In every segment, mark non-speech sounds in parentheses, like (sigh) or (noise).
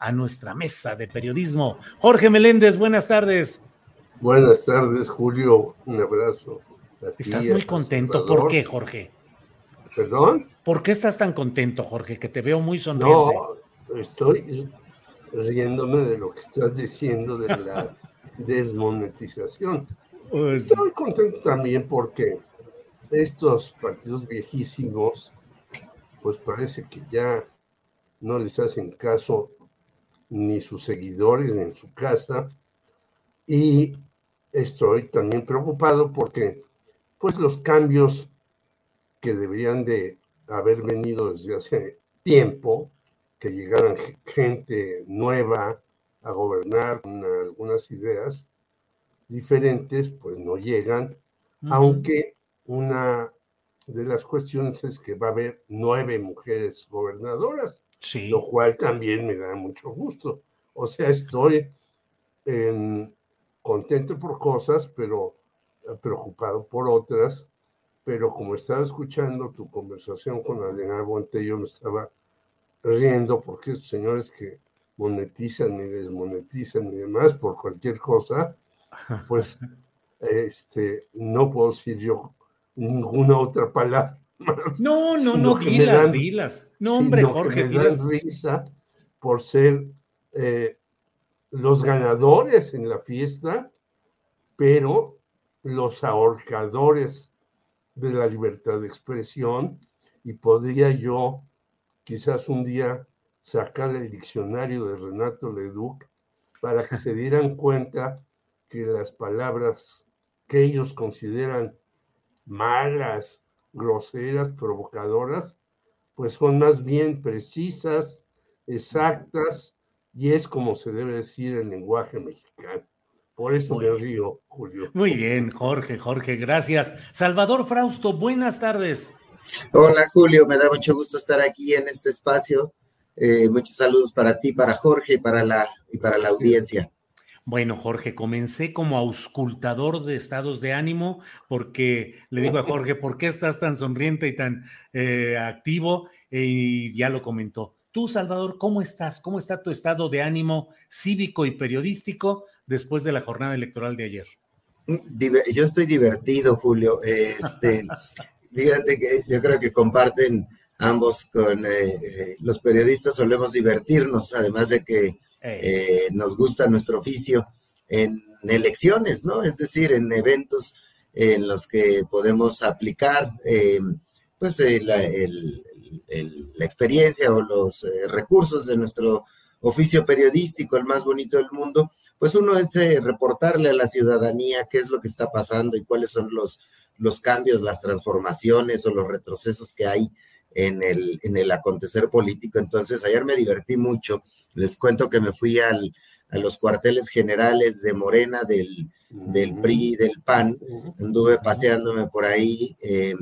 A nuestra mesa de periodismo. Jorge Meléndez, buenas tardes. Buenas tardes, Julio. Un abrazo. a Estás muy contento. ¿Por qué, Jorge? ¿Perdón? ¿Por qué estás tan contento, Jorge? Que te veo muy sonriente. No, estoy riéndome de lo que estás diciendo de la (laughs) desmonetización. Pues, Estoy contento también porque estos partidos viejísimos, pues parece que ya no les hacen caso ni sus seguidores ni en su casa. Y estoy también preocupado porque, pues, los cambios que deberían de haber venido desde hace tiempo, que llegaran ge- gente nueva a gobernar con algunas ideas diferentes, pues no llegan, aunque una de las cuestiones es que va a haber nueve mujeres gobernadoras, Sí. lo cual también me da mucho gusto. O sea, estoy em, contento por cosas, pero eh, preocupado por otras. Pero como estaba escuchando tu conversación con Adriana Bonte, yo me estaba riendo porque estos señores que monetizan y desmonetizan y demás por cualquier cosa, pues (laughs) este, no puedo decir yo ninguna otra palabra más. No, no, no, dilas, dan- dilas. No, hombre, Jorge, dilas. risa por ser eh, los ganadores en la fiesta, pero los ahorcadores de la libertad de expresión. Y podría yo quizás un día sacar el diccionario de Renato Leduc para que se dieran (laughs) cuenta que las palabras que ellos consideran malas, groseras, provocadoras, pues son más bien precisas, exactas, y es como se debe decir el lenguaje mexicano. Por eso Muy me río, Julio. Muy bien, Jorge, Jorge, gracias. Salvador Frausto, buenas tardes. Hola Julio, me da mucho gusto estar aquí en este espacio. Eh, muchos saludos para ti, para Jorge y para la, y para la audiencia. Bueno, Jorge, comencé como auscultador de estados de ánimo porque le digo a Jorge, ¿por qué estás tan sonriente y tan eh, activo? Y ya lo comentó. Tú, Salvador, ¿cómo estás? ¿Cómo está tu estado de ánimo cívico y periodístico después de la jornada electoral de ayer? Diver- Yo estoy divertido, Julio. Este, (laughs) fíjate que yo creo que comparten ambos con eh, eh, los periodistas, solemos divertirnos, además de que Eh, nos gusta nuestro oficio en elecciones, ¿no? Es decir, en eventos en los que podemos aplicar eh, pues eh, la, el- el- la experiencia o los eh, recursos de nuestro oficio periodístico, el más bonito del mundo, pues uno es eh, reportarle a la ciudadanía qué es lo que está pasando y cuáles son los, los cambios, las transformaciones o los retrocesos que hay en el, en el acontecer político. Entonces, ayer me divertí mucho. Les cuento que me fui al, a los cuarteles generales de Morena, del, del PRI y del PAN. Anduve paseándome por ahí, eh,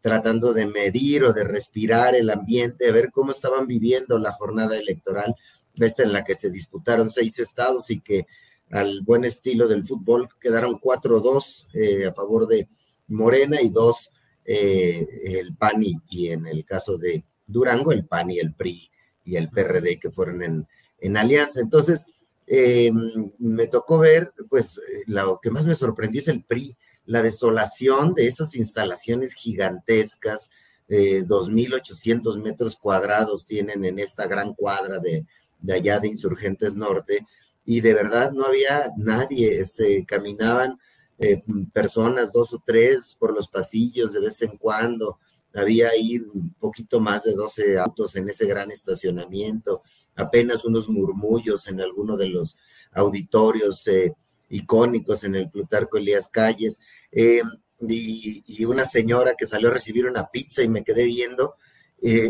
tratando de medir o de respirar el ambiente, de ver cómo estaban viviendo la jornada electoral, esta en la que se disputaron seis estados y que al buen estilo del fútbol quedaron 4-2 eh, a favor de Morena y dos eh, el PAN y, y en el caso de Durango, el PAN y el PRI y el PRD que fueron en, en alianza. Entonces, em, me tocó ver, pues lo que más me sorprendió es el PRI, la desolación de esas instalaciones gigantescas, 2.800 metros cuadrados tienen en esta gran cuadra de, de allá de Insurgentes Norte, y de verdad no había nadie, se este, caminaban eh, personas, dos o tres, por los pasillos de vez en cuando. Había ahí un poquito más de 12 autos en ese gran estacionamiento, apenas unos murmullos en alguno de los auditorios eh, icónicos en el Plutarco Elías Calles, eh, y, una señora que salió a recibir una pizza y me quedé viendo,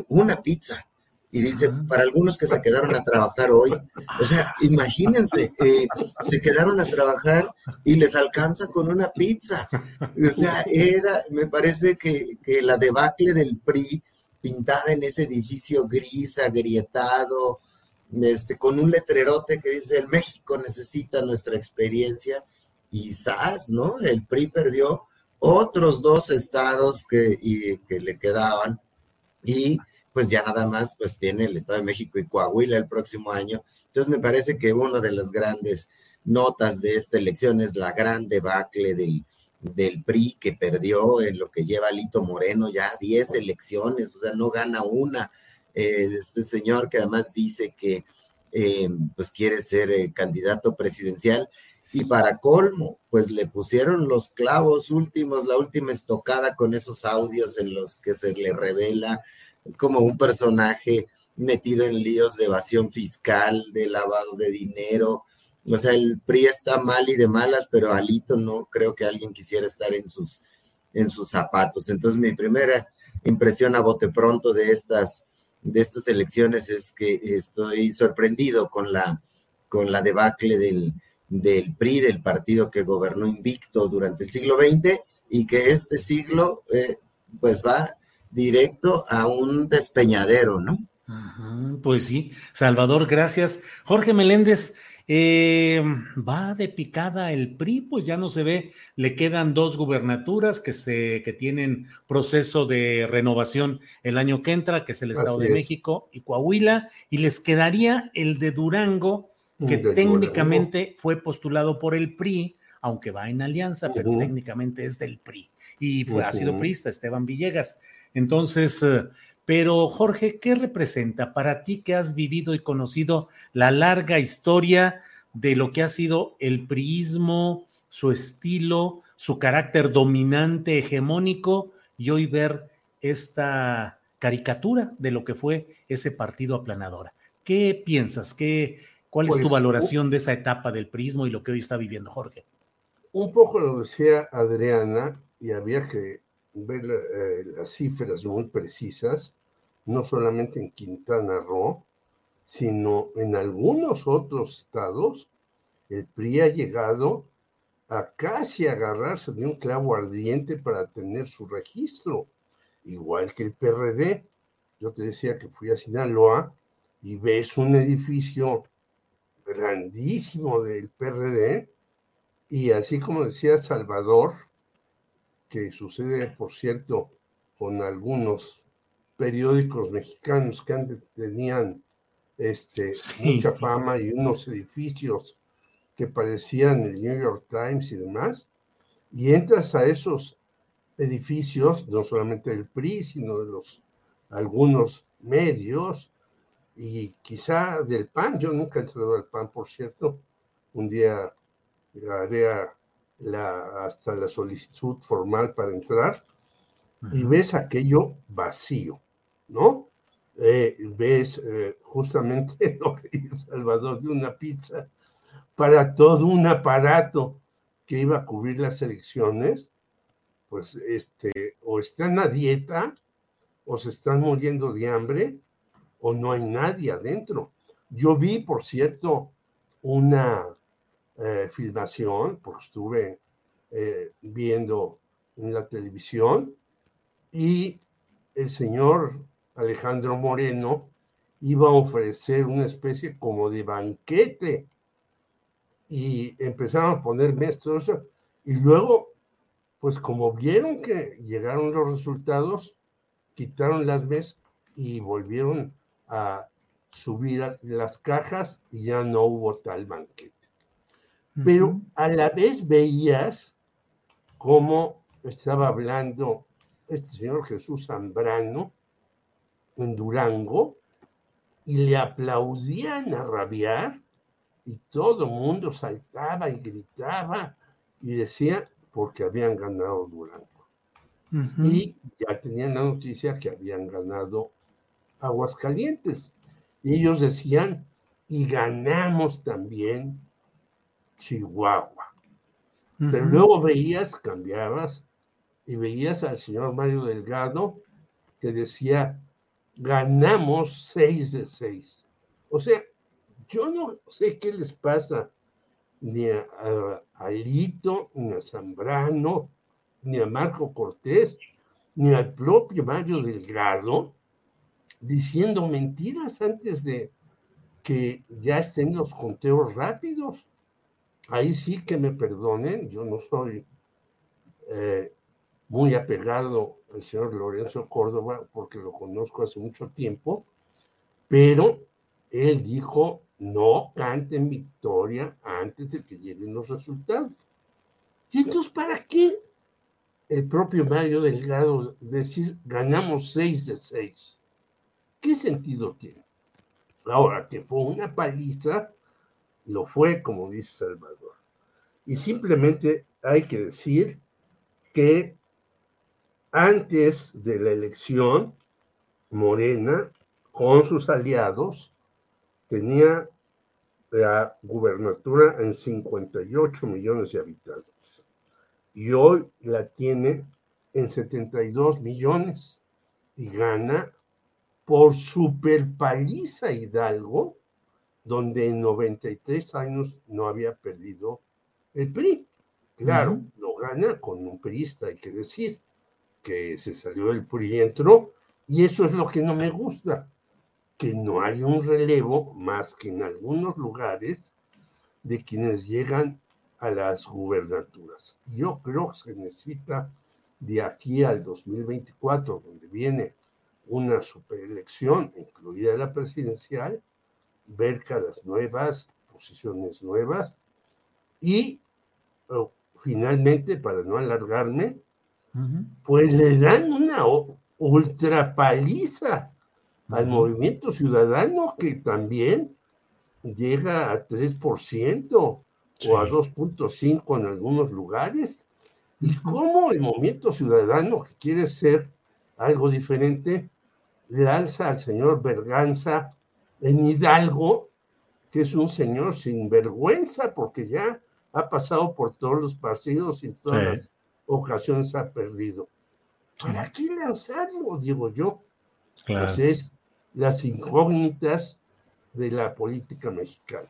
una pizza, y dice, para algunos que se quedaron a trabajar hoy, o sea, imagínense, eh, se quedaron a trabajar y les alcanza con una pizza. O sea, era, me parece que, que la debacle del PRI pintada en ese edificio gris, agrietado, este, con un letrerote que dice, el México necesita nuestra experiencia, y SAS, ¿no? El PRI perdió otros dos estados que, y, que le quedaban y pues ya nada más pues tiene el Estado de México y Coahuila el próximo año. Entonces me parece que una de las grandes notas de esta elección es la gran debacle del, del PRI que perdió en lo que lleva Lito Moreno ya 10 elecciones, o sea, no gana una. Eh, este señor que además dice que eh, pues quiere ser eh, candidato presidencial y para colmo, pues le pusieron los clavos últimos, la última estocada con esos audios en los que se le revela como un personaje metido en líos de evasión fiscal, de lavado de dinero. O sea, el PRI está mal y de malas, pero Alito no creo que alguien quisiera estar en sus, en sus zapatos. Entonces, mi primera impresión a bote pronto de estas, de estas elecciones es que estoy sorprendido con la, con la debacle del, del PRI, del partido que gobernó invicto durante el siglo XX y que este siglo, eh, pues va directo a un despeñadero, ¿no? pues sí, Salvador, gracias. Jorge Meléndez, eh, va de picada el PRI, pues ya no se ve, le quedan dos gubernaturas que, se, que tienen proceso de renovación el año que entra, que es el Estado de México y Coahuila, y les quedaría el de Durango, que técnicamente fue postulado por el PRI, aunque va en alianza, pero técnicamente es del PRI, y fue, ha sido priista Esteban Villegas. Entonces, eh, pero Jorge, ¿qué representa para ti que has vivido y conocido la larga historia de lo que ha sido el priismo, su estilo, su carácter dominante, hegemónico, y hoy ver esta caricatura de lo que fue ese partido aplanadora? ¿Qué piensas? ¿Qué, ¿Cuál es tu pues, valoración de esa etapa del priismo y lo que hoy está viviendo Jorge? Un poco lo decía Adriana, y había que ver eh, las cifras muy precisas, no solamente en Quintana Roo, sino en algunos otros estados, el PRI ha llegado a casi agarrarse de un clavo ardiente para tener su registro, igual que el PRD. Yo te decía que fui a Sinaloa y ves un edificio grandísimo del PRD y así como decía Salvador, que sucede, por cierto, con algunos periódicos mexicanos que antes tenían este, mucha fama y unos edificios que parecían el New York Times y demás, y entras a esos edificios, no solamente del PRI, sino de los algunos medios, y quizá del PAN, yo nunca he entrado al PAN, por cierto, un día haré a la, hasta la solicitud formal para entrar y ves aquello vacío, ¿no? Eh, ves eh, justamente (laughs) lo que dice Salvador de una pizza para todo un aparato que iba a cubrir las elecciones, pues este, o están a dieta, o se están muriendo de hambre, o no hay nadie adentro. Yo vi, por cierto, una eh, filmación, porque estuve eh, viendo en la televisión, y el señor Alejandro Moreno iba a ofrecer una especie como de banquete y empezaron a poner mesas y luego, pues como vieron que llegaron los resultados, quitaron las mesas y volvieron a subir las cajas y ya no hubo tal banquete. Pero a la vez veías cómo estaba hablando este señor Jesús Zambrano en Durango y le aplaudían a rabiar y todo el mundo saltaba y gritaba y decía porque habían ganado Durango. Y ya tenían la noticia que habían ganado Aguascalientes. Y ellos decían, y ganamos también Chihuahua. Pero luego veías, cambiabas, y veías al señor Mario Delgado que decía, ganamos seis de seis. O sea, yo no sé qué les pasa ni a, Alito, ni a Zambrano, ni a Marco Cortés, ni al propio Mario Delgado, diciendo mentiras antes de que ya estén los conteos rápidos. Ahí sí que me perdonen, yo no soy eh, muy apegado al señor Lorenzo Córdoba porque lo conozco hace mucho tiempo, pero él dijo, no canten victoria antes de que lleguen los resultados. ¿Y entonces para qué el propio Mario Delgado decir ganamos seis de seis? ¿Qué sentido tiene? Ahora, que fue una paliza, lo fue, como dice Salvador. Y simplemente hay que decir que antes de la elección, Morena, con sus aliados, tenía la gubernatura en 58 millones de habitantes y hoy la tiene en 72 millones y gana por superpaliza Hidalgo, donde en 93 años no había perdido el PRI. Claro, lo gana con un priista, hay que decir, que se salió del PRI y entró, y eso es lo que no me gusta, que no hay un relevo más que en algunos lugares de quienes llegan a las gubernaturas. Yo creo que se necesita de aquí al 2024, donde viene una superelección, incluida la presidencial, ver las nuevas, posiciones nuevas y oh, finalmente, para no alargarme, pues le dan una ultra paliza al movimiento ciudadano que también llega a 3% o a 2.5 en algunos lugares. Y cómo el movimiento ciudadano que quiere ser algo diferente lanza al señor Berganza en Hidalgo, que es un señor sin vergüenza porque ya ha pasado por todos los partidos y en todas las ocasiones ha perdido. ¿Para qué lanzarlo? Digo yo. Claro. Pues es las incógnitas de la política mexicana.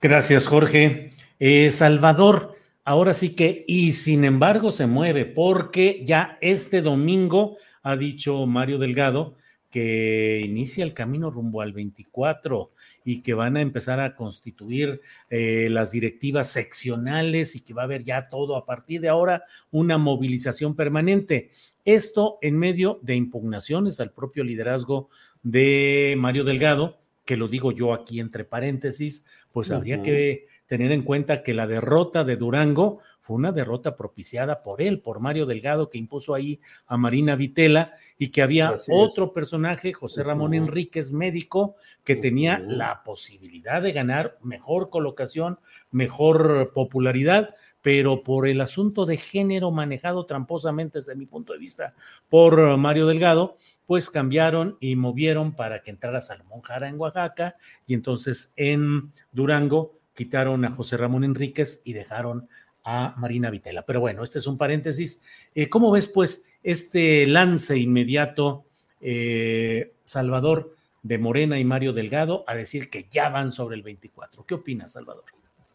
Gracias, Jorge. Eh, Salvador, ahora sí que, y sin embargo se mueve, porque ya este domingo ha dicho Mario Delgado que inicia el camino rumbo al 24 y que van a empezar a constituir eh, las directivas seccionales y que va a haber ya todo a partir de ahora una movilización permanente. Esto en medio de impugnaciones al propio liderazgo de Mario Delgado, que lo digo yo aquí entre paréntesis, pues habría que tener en cuenta que la derrota de Durango fue una derrota propiciada por él, por Mario Delgado, que impuso ahí a Marina Vitela y que había otro personaje, José Ramón Enríquez, médico, que tenía la posibilidad de ganar mejor colocación, mejor popularidad, pero por el asunto de género manejado tramposamente desde mi punto de vista por Mario Delgado, pues cambiaron y movieron para que entrara Salomón Jara en Oaxaca y entonces en Durango quitaron a José Ramón Enríquez y dejaron a Marina Vitela. Pero bueno, este es un paréntesis. Eh, ¿Cómo ves, pues, este lance inmediato, eh, Salvador, de Morena y Mario Delgado, a decir que ya van sobre el 24? ¿Qué opinas, Salvador?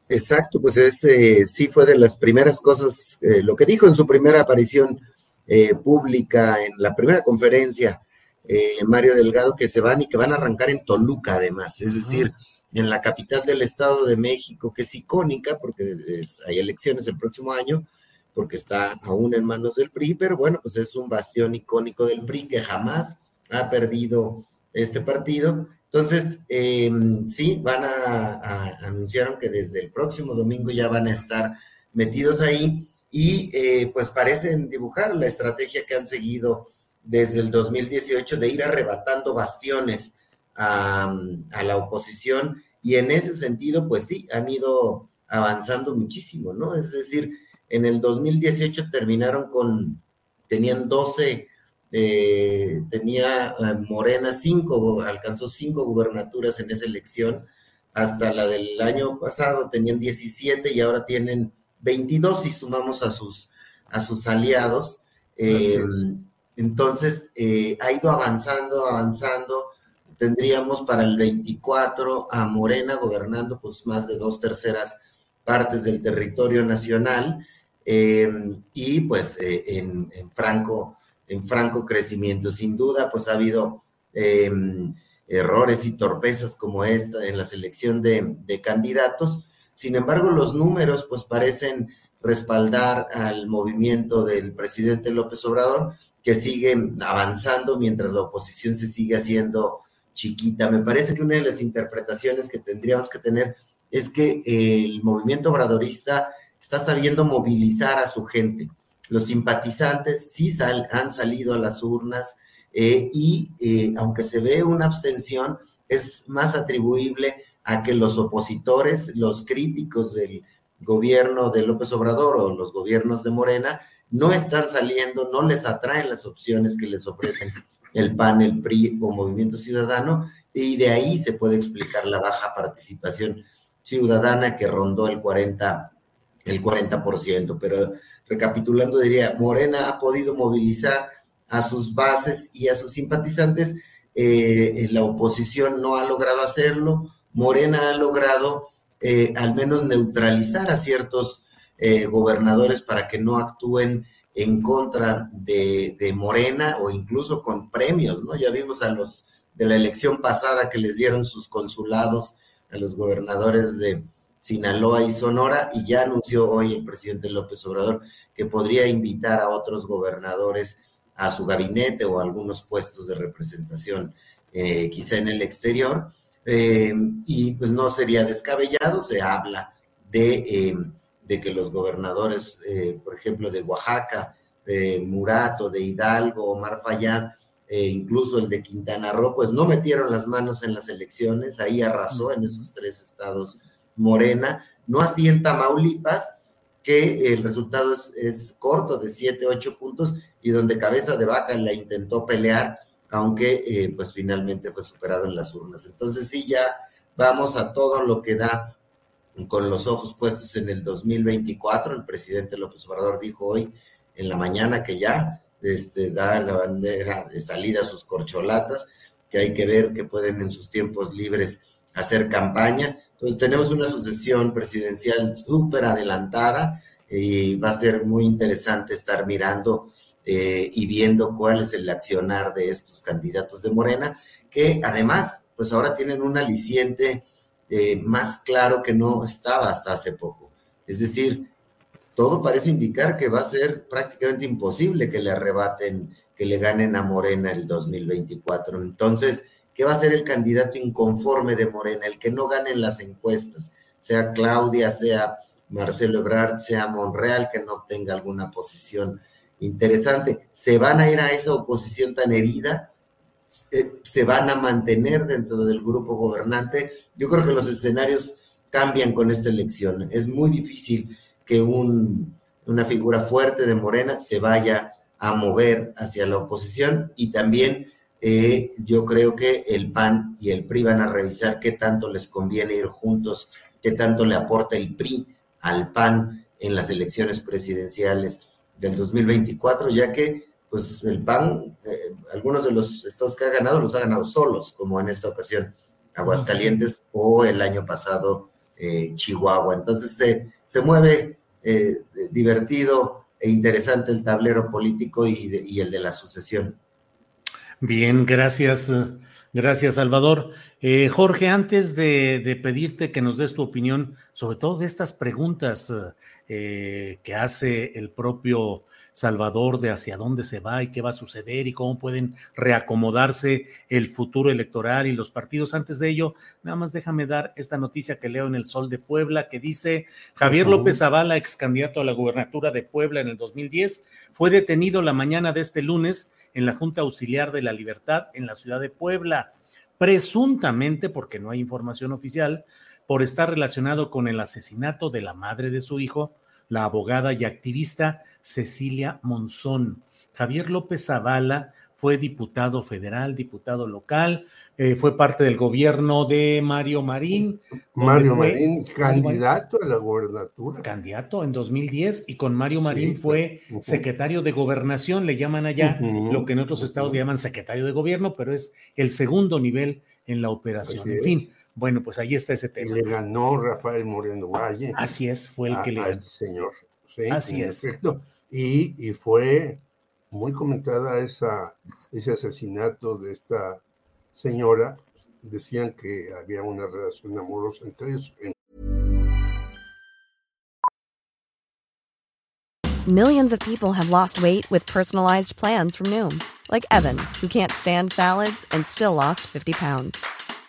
Exacto, pues ese sí fue de las primeras cosas, eh, lo que dijo en su primera aparición pública, en la primera conferencia, Mario Delgado, que se van y que van a arrancar en Toluca, además, es decir, en la capital del Estado de México, que es icónica porque hay elecciones el próximo año, porque está aún en manos del PRI, pero bueno, pues es un bastión icónico del PRI que jamás ha perdido este partido. Entonces, em, sí, van a, anunciaron que desde el próximo domingo ya van a estar metidos ahí y eh, pues parecen dibujar la estrategia que han seguido desde el 2018 de ir arrebatando bastiones a, a la oposición y en ese sentido, pues sí, han ido avanzando muchísimo, ¿no? Es decir, en el 2018 terminaron con, tenían 12 eh, tenía eh, Morena cinco, alcanzó cinco gubernaturas en esa elección, hasta la del año pasado tenían 17 y ahora tienen 22 y sumamos a sus, a sus aliados. Eh, entonces, ha ido avanzando, avanzando. Tendríamos para el 24 a Morena gobernando pues más de dos terceras partes del territorio nacional y pues en, en Franco en franco crecimiento. Sin duda, pues ha habido em, errores y torpezas como esta en la selección de, candidatos. Sin embargo, los números pues parecen respaldar al movimiento del presidente López Obrador, que sigue avanzando mientras la oposición se sigue haciendo chiquita. Me parece que una de las interpretaciones que tendríamos que tener es que el movimiento obradorista está sabiendo movilizar a su gente los simpatizantes sí han salido a las urnas eh, y eh, aunque se ve una abstención, es más atribuible a que los opositores, los críticos del gobierno de López Obrador o los gobiernos de Morena no están saliendo, no les atraen las opciones que les ofrecen el PAN, el PRI o Movimiento Ciudadano, y de ahí se puede explicar la baja participación ciudadana que rondó el 40, el 40%, pero recapitulando, diría, Morena ha podido movilizar a sus bases y a sus simpatizantes, eh, la oposición no ha logrado hacerlo, Morena ha logrado eh, al menos neutralizar a ciertos eh, gobernadores para que no actúen en contra de, Morena o incluso con premios, ¿no? Ya vimos a los de la elección pasada que les dieron sus consulados a los gobernadores de, Sinaloa y Sonora, y ya anunció hoy el presidente López Obrador que podría invitar a otros gobernadores a su gabinete o a algunos puestos de representación, eh, quizá en el exterior, eh, y pues no sería descabellado, se habla de, de que los gobernadores, por ejemplo, de Oaxaca, de Murato, de Hidalgo, Omar Fayad, incluso el de Quintana Roo, pues no metieron las manos en las elecciones, ahí arrasó en esos tres estados Morena, no así en Tamaulipas, que el resultado es, corto de 7, 8 puntos y donde Cabeza de Vaca la intentó pelear, aunque eh, pues finalmente fue superado en las urnas. Entonces sí, ya vamos a todo lo que da con los ojos puestos en el 2024. El presidente López Obrador dijo hoy en la mañana que ya este, da la bandera de salida a sus corcholatas, que hay que ver que pueden en sus tiempos libres hacer campaña. Entonces tenemos una sucesión presidencial súper adelantada y va a ser muy interesante estar mirando eh, y viendo cuál es el accionar de estos candidatos de Morena, que además, pues ahora tienen un aliciente eh, más claro que no estaba hasta hace poco. Es decir, todo parece indicar que va a ser prácticamente imposible que le arrebaten, que le ganen a Morena el 2024. Entonces, ¿Qué va a ser el candidato inconforme de Morena, el que no gane en las encuestas, sea Claudia, sea Marcelo Ebrard, sea Monreal, que no tenga alguna posición interesante. ¿Se van a ir a esa oposición tan herida? ¿Se van a mantener dentro del grupo gobernante? Yo creo que los escenarios cambian con esta elección. Es muy difícil que una figura fuerte de Morena se vaya a mover hacia la oposición y también eh, yo creo que el PAN y el PRI van a revisar qué tanto les conviene ir juntos, qué tanto le aporta el PRI al PAN en las elecciones presidenciales del 2024, ya que pues el PAN, eh, algunos de los estados que ha ganado los ha ganado solos, como en esta ocasión Aguascalientes o el año pasado eh, Chihuahua. Entonces se, se mueve divertido e interesante el tablero político y, y el de la sucesión. Bien, gracias, gracias Salvador. Eh, Jorge, antes de, pedirte que nos des tu opinión sobre todo de estas preguntas eh, que hace el propio Salvador de hacia dónde se va y qué va a suceder y cómo pueden reacomodarse el futuro electoral y los partidos. Antes de ello, nada más déjame dar esta noticia que leo en el Sol de Puebla que dice Javier López Zavala, ex candidato a la gubernatura de Puebla en el 2010, fue detenido la mañana de este lunes en la Junta Auxiliar de la Libertad en la ciudad de Puebla, presuntamente, porque no hay información oficial, por estar relacionado con el asesinato de la madre de su hijo, la abogada y activista Cecilia Monzón. Javier López Zavala fue diputado federal, diputado local, eh, fue parte del gobierno de Mario Marín. Mario Marín, candidato a la gobernatura. Candidato en 2010 y con Mario Marín fue secretario de gobernación, le llaman allá, lo que en otros estados le llaman secretario de gobierno, pero es el segundo nivel en la operación. en fin, bueno, pues ahí está ese tema. Le ganó Rafael Moreno Valle. Así es, fue el que le ganó. este señor. Así es. Y, y, fue muy comentada esa, ese asesinato de esta señora. Decían que había una relación amorosa entre ellos. Millions of people have lost weight with personalized plans from Noom, like Evan, who can't stand salads and still lost 50 pounds.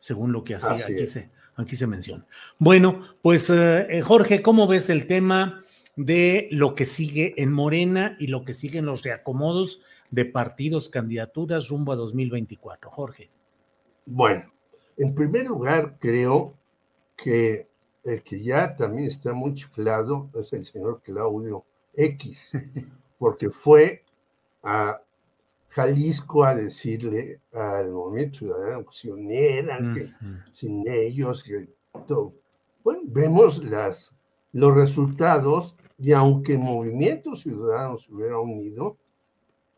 Según lo que hacía, aquí se, aquí se menciona. Bueno, pues eh, eh, Jorge, ¿cómo ves el tema de lo que sigue en Morena y lo que siguen los reacomodos de partidos, candidaturas rumbo a 2024? Jorge. Bueno, en primer lugar, creo que el que ya también está muy chiflado es el señor Claudio X, (laughs) porque fue a Jalisco a decirle al movimiento ciudadano que se unieran, que sin ellos, que todo. Bueno, vemos las, los resultados y aunque el movimiento ciudadano se hubiera unido,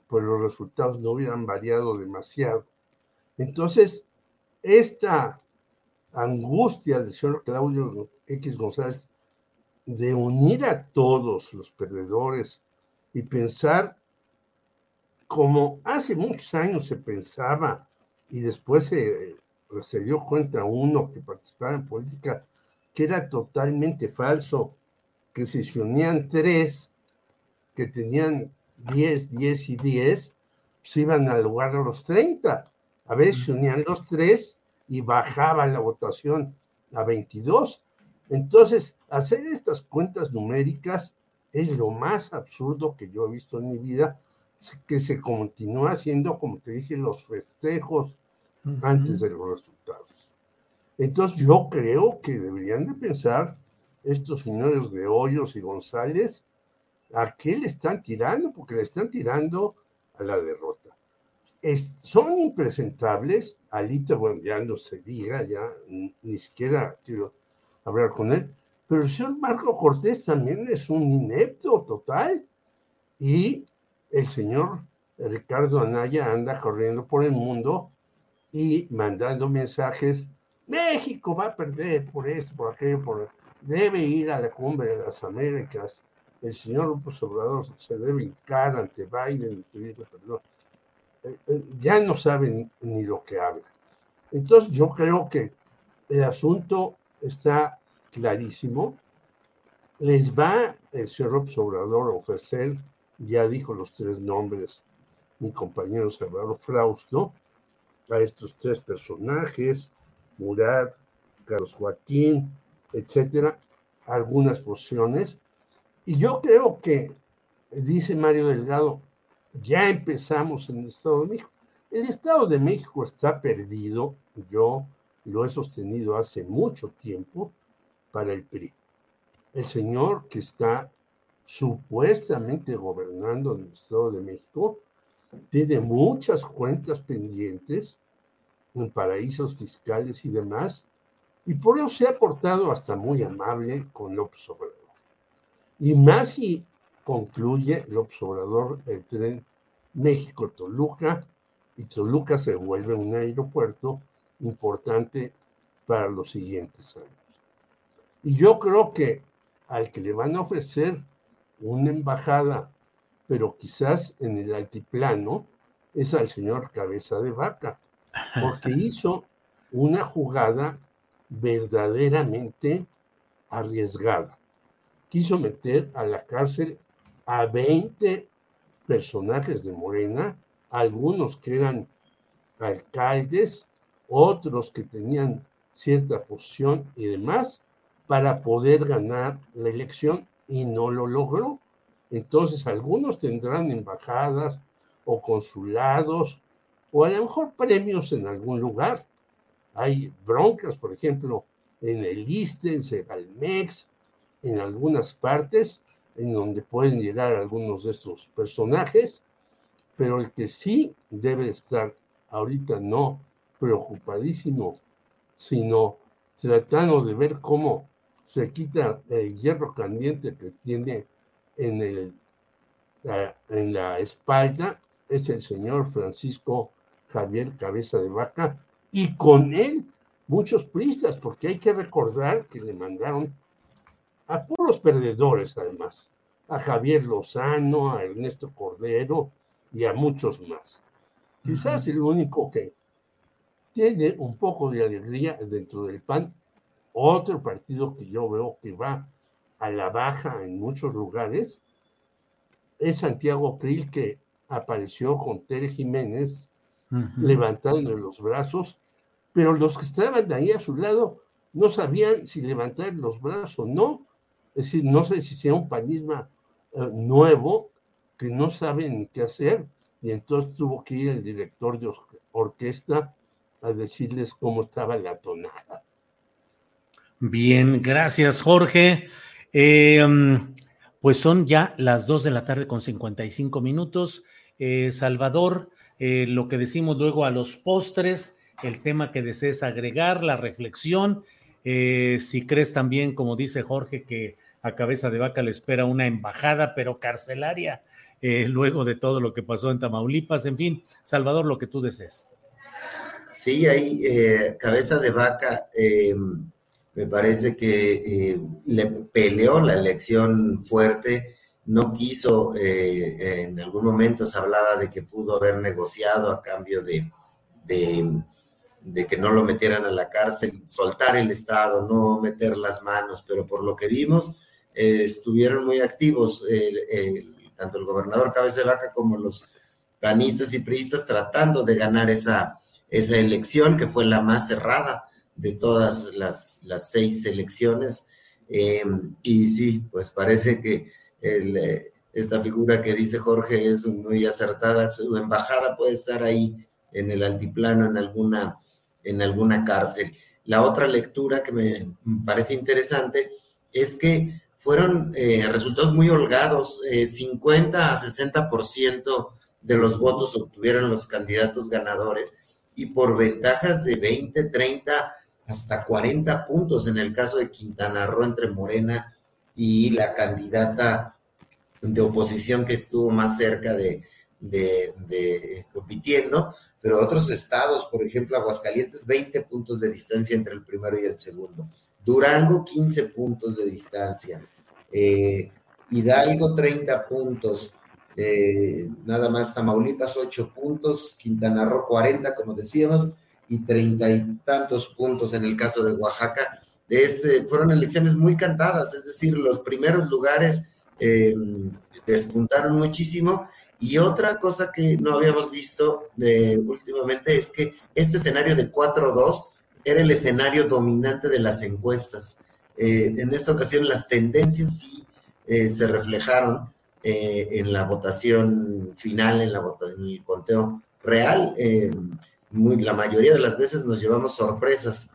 pues los resultados no hubieran variado demasiado. Entonces, esta angustia del señor Claudio X González de unir a todos los perdedores y pensar como hace muchos años se pensaba y después se, se dio cuenta uno que participaba en política que era totalmente falso, que si se unían tres que tenían 10, 10 y 10, se iban al lugar de los 30. A veces se unían los tres y bajaba la votación a 22. Entonces, hacer estas cuentas numéricas es lo más absurdo que yo he visto en mi vida que se continúa haciendo, como te dije, los festejos antes de los resultados. Entonces yo creo que deberían de pensar estos señores de Hoyos y González a qué le están tirando, porque le están tirando a la derrota. son impresentables, Alito, bueno, ya no se diga, ya ni siquiera quiero hablar con él, pero el señor Marco Cortés también es un inepto total y el señor Ricardo Anaya anda corriendo por el mundo y mandando mensajes, México va a perder por esto, por aquello, por... debe ir a la cumbre de las Américas, el señor López Obrador se debe hincar ante Biden y perdón. Eh, eh, ya no saben ni lo que habla. Entonces yo creo que el asunto está clarísimo. Les va el señor López Obrador a ofrecer ya dijo los tres nombres mi compañero Salvador Frausto, a estos tres personajes, Murad, Carlos Joaquín, etcétera, algunas posiciones. Y yo creo que, dice Mario Delgado, ya empezamos en el Estado de México. El Estado de México está perdido, yo lo he sostenido hace mucho tiempo, para el PRI. El señor que está supuestamente gobernando en el Estado de México tiene muchas cuentas pendientes en paraísos fiscales y demás, y por eso se ha portado hasta muy amable con López Obrador. Y más si concluye López Obrador el tren México-Toluca, y Toluca se vuelve un aeropuerto importante para los siguientes años. Y yo creo que al que le van a ofrecer una embajada, pero quizás en el altiplano, es al señor Cabeza de Vaca, porque (laughs) hizo una jugada verdaderamente arriesgada. Quiso meter a la cárcel a 20 personajes de Morena, algunos que eran alcaldes, otros que tenían cierta posición y demás, para poder ganar la elección y no lo logró. Entonces, algunos tendrán embajadas o consulados o a lo mejor premios en algún lugar. Hay broncas, por ejemplo, en el ISTE, en Segalmex, en algunas partes, en donde pueden llegar algunos de estos personajes, pero el que sí debe estar ahorita no preocupadísimo, sino tratando de ver cómo se quita el hierro caliente que tiene en, el, en la espalda, es el señor Francisco Javier Cabeza de Vaca, y con él muchos pristas, porque hay que recordar que le mandaron a puros perdedores además, a Javier Lozano, a Ernesto Cordero y a muchos más. Quizás el único que tiene un poco de alegría dentro del PAN otro partido que yo veo que va a la baja en muchos lugares es Santiago Krill, que apareció con Tere Jiménez levantando los brazos, pero los que estaban ahí a su lado no sabían si levantar los brazos o no. Es decir, no sé si sea un panismo eh, nuevo que no saben qué hacer, y entonces tuvo que ir el director de orquesta a decirles cómo estaba la tonada. Bien, gracias Jorge. Eh, pues son ya las 2 de la tarde con 55 minutos. Eh, Salvador, eh, lo que decimos luego a los postres, el tema que desees agregar, la reflexión, si crees también, como dice Jorge, que a cabeza de vaca le espera una embajada, pero carcelaria, luego de todo lo que pasó en Tamaulipas, en fin, Salvador, lo que tú desees. Sí, ahí, cabeza de vaca me parece que eh, le peleó la elección fuerte, no quiso, eh, en algún momento se hablaba de que pudo haber negociado a cambio de, de, que no lo metieran a la cárcel, soltar el Estado, no meter las manos, pero por lo que vimos, eh, estuvieron muy activos, tanto el gobernador Cabeza de Vaca como los panistas y priistas tratando de ganar esa, esa elección que fue la más cerrada de todas las, seis elecciones. Eh, y sí, pues parece que eh, esta figura que dice Jorge es muy acertada. Su embajada puede estar ahí en el altiplano, en alguna, en alguna cárcel. La otra lectura que me parece interesante es que fueron eh, resultados muy holgados, 50 a 60% de los votos obtuvieron los candidatos ganadores y por ventajas de 20, 30 hasta 40 puntos en el caso de Quintana Roo entre Morena y la candidata de oposición que estuvo más cerca de, compitiendo, pero otros estados, por ejemplo, Aguascalientes, 20 puntos de distancia entre el primero y el segundo. Durango, 15 puntos de distancia. Eh, Hidalgo, 30 puntos. Eh, nada más Tamaulipas, 8 puntos. Quintana Roo, 40, como decíamos y treinta y tantos puntos en el caso de Oaxaca. Eh, fueron elecciones muy cantadas, es decir, los primeros lugares eh, despuntaron muchísimo. Y otra cosa que no habíamos visto eh, últimamente es que este escenario de 4-2 era el escenario dominante de las encuestas. Eh, en esta ocasión las tendencias sí eh, se reflejaron en la votación final, en, la en el conteo real. La mayoría de las veces nos llevamos sorpresas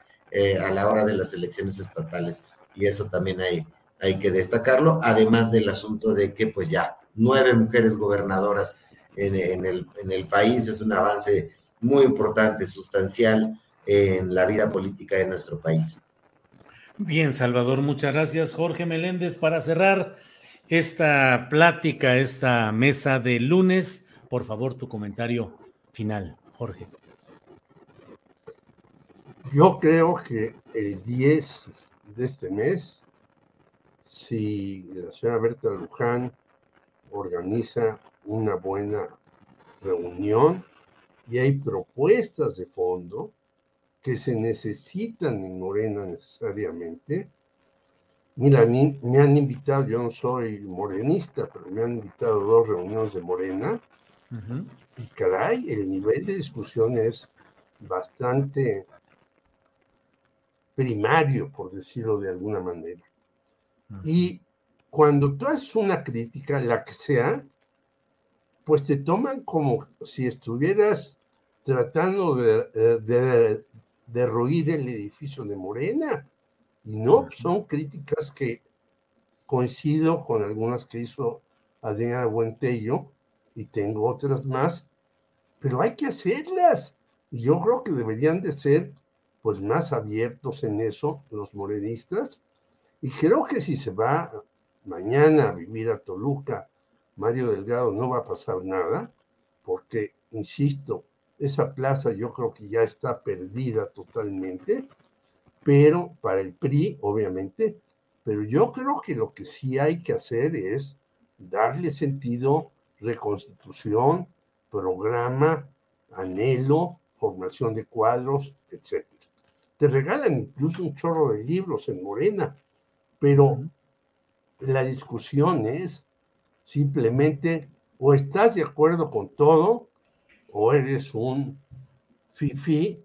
a la hora de las elecciones estatales y eso también hay, hay que destacarlo, además del asunto de que pues ya nueve mujeres gobernadoras en el país es un avance muy importante, sustancial en la vida política de nuestro país. Bien, Salvador, muchas gracias. Jorge Meléndez, para cerrar esta plática, esta mesa de lunes, por favor, tu comentario final, Jorge. Yo creo que el 10 de este mes, si la señora Berta Luján organiza una buena reunión y hay propuestas de fondo, que se necesitan en Morena necesariamente. Mira, mí me han invitado, yo no soy morenista, pero me han invitado a dos reuniones de Morena. Y caray, el nivel de discusión es bastante primario, por decirlo de alguna manera. Y cuando tú haces una crítica, la que sea, pues te toman como si estuvieras tratando de, de, derruir el edificio de Morena. Y no, son críticas que coincido con algunas que hizo Adriana Buentello y tengo otras más, pero hay que hacerlas. Yo creo que deberían de ser pues más abiertos en eso los morenistas. Y creo que si se va mañana a vivir a Toluca, Mario Delgado no va a pasar nada, porque, insisto, esa plaza yo creo que ya está perdida totalmente, pero para el PRI, obviamente, pero yo creo que lo que sí hay que hacer es darle sentido, reconstitución, programa, anhelo, formación de cuadros, etc. Te regalan incluso un chorro de libros en Morena, pero la discusión es simplemente o estás de acuerdo con todo o eres un fifi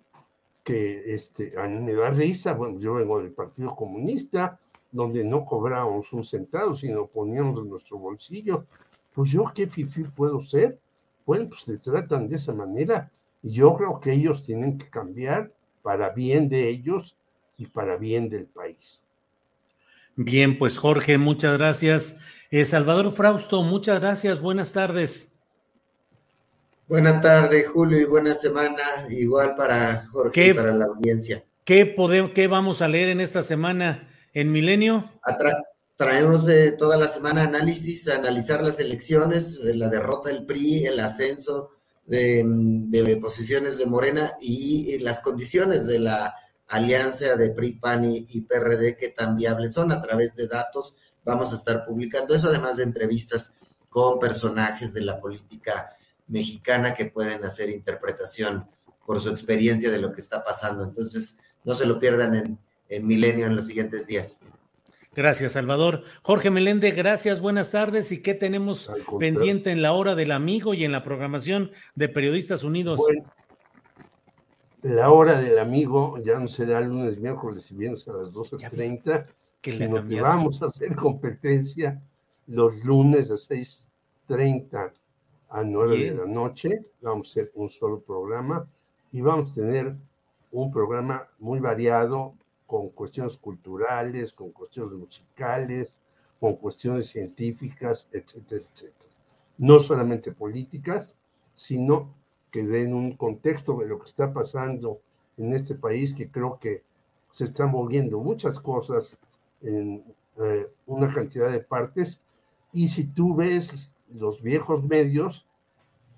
que este, a mí me da risa, bueno, yo vengo del Partido Comunista, donde no cobrábamos un centavo, sino poníamos en nuestro bolsillo. Pues yo qué fifi puedo ser? Bueno, pues se tratan de esa manera y yo creo que ellos tienen que cambiar para bien de ellos y para bien del país. Bien, pues Jorge, muchas gracias. Eh, Salvador Frausto, muchas gracias. Buenas tardes. Buenas tardes, Julio, y buena semana, igual para Jorge y para la audiencia. ¿qué, podemos, ¿Qué vamos a leer en esta semana en Milenio? traemos de toda la semana análisis, analizar las elecciones, la derrota del PRI, el ascenso de, de posiciones de Morena y, las condiciones de la alianza de PRI, PAN y, y PRD que tan viables son a través de datos. Vamos a estar publicando eso, además de entrevistas con personajes de la política mexicana que pueden hacer interpretación por su experiencia de lo que está pasando. Entonces, no se lo pierdan en, en Milenio en los siguientes días. Gracias, Salvador. Jorge Meléndez, gracias, buenas tardes. ¿Y qué tenemos pendiente en la hora del amigo y en la programación de Periodistas Unidos? la hora del amigo ya no será lunes, miércoles y viernes a las 12.30, sino que vamos a hacer competencia los lunes a 6.30 a 9 de la noche. Vamos a hacer un solo programa y vamos a tener un programa muy variado con cuestiones culturales, con cuestiones musicales, con cuestiones científicas, etcétera, etcétera. No solamente políticas, sino que den un contexto de lo que está pasando en este país, que creo que se están moviendo muchas cosas en eh, una cantidad de partes. Y si tú ves los viejos medios,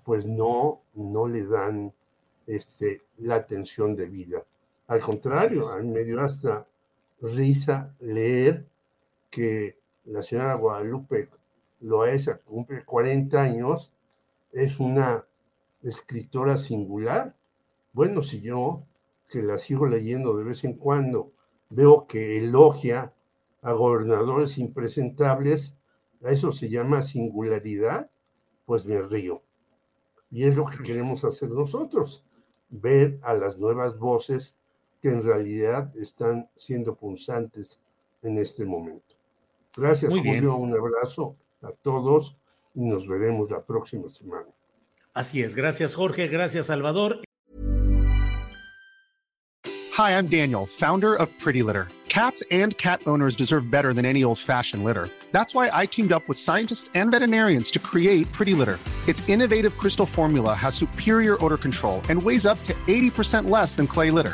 pues no, no le dan este, la atención debida. Al contrario, a mí me dio hasta risa leer que la señora Guadalupe Loaesa cumple 40 años, es una escritora singular. Bueno, si yo, que la sigo leyendo de vez en cuando, veo que elogia a gobernadores impresentables, a eso se llama singularidad, pues me río. Y es lo que queremos hacer nosotros, ver a las nuevas voces que en realidad están siendo punzantes en este momento. Gracias, Julio. Un abrazo a todos y nos veremos la próxima semana. Así es. Gracias, Jorge. Gracias, Salvador. Hi, I'm Daniel, founder of Pretty Litter. Cats and cat owners deserve better than any old fashioned litter. That's why I teamed up with scientists and veterinarians to create Pretty Litter. Its innovative crystal formula has superior odor control and weighs up to 80% less than clay litter.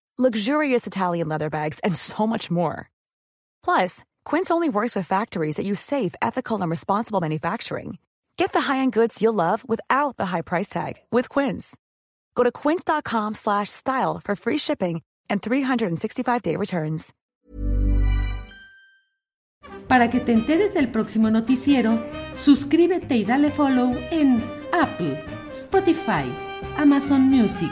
luxurious Italian leather bags, and so much more. Plus, Quince only works with factories that use safe, ethical, and responsible manufacturing. Get the high-end goods you'll love without the high price tag with Quince. Go to quince.com/style for free shipping and 365-day returns. Para que te enteres del próximo noticiero, suscríbete y dale follow en Apple, Spotify, Amazon Music,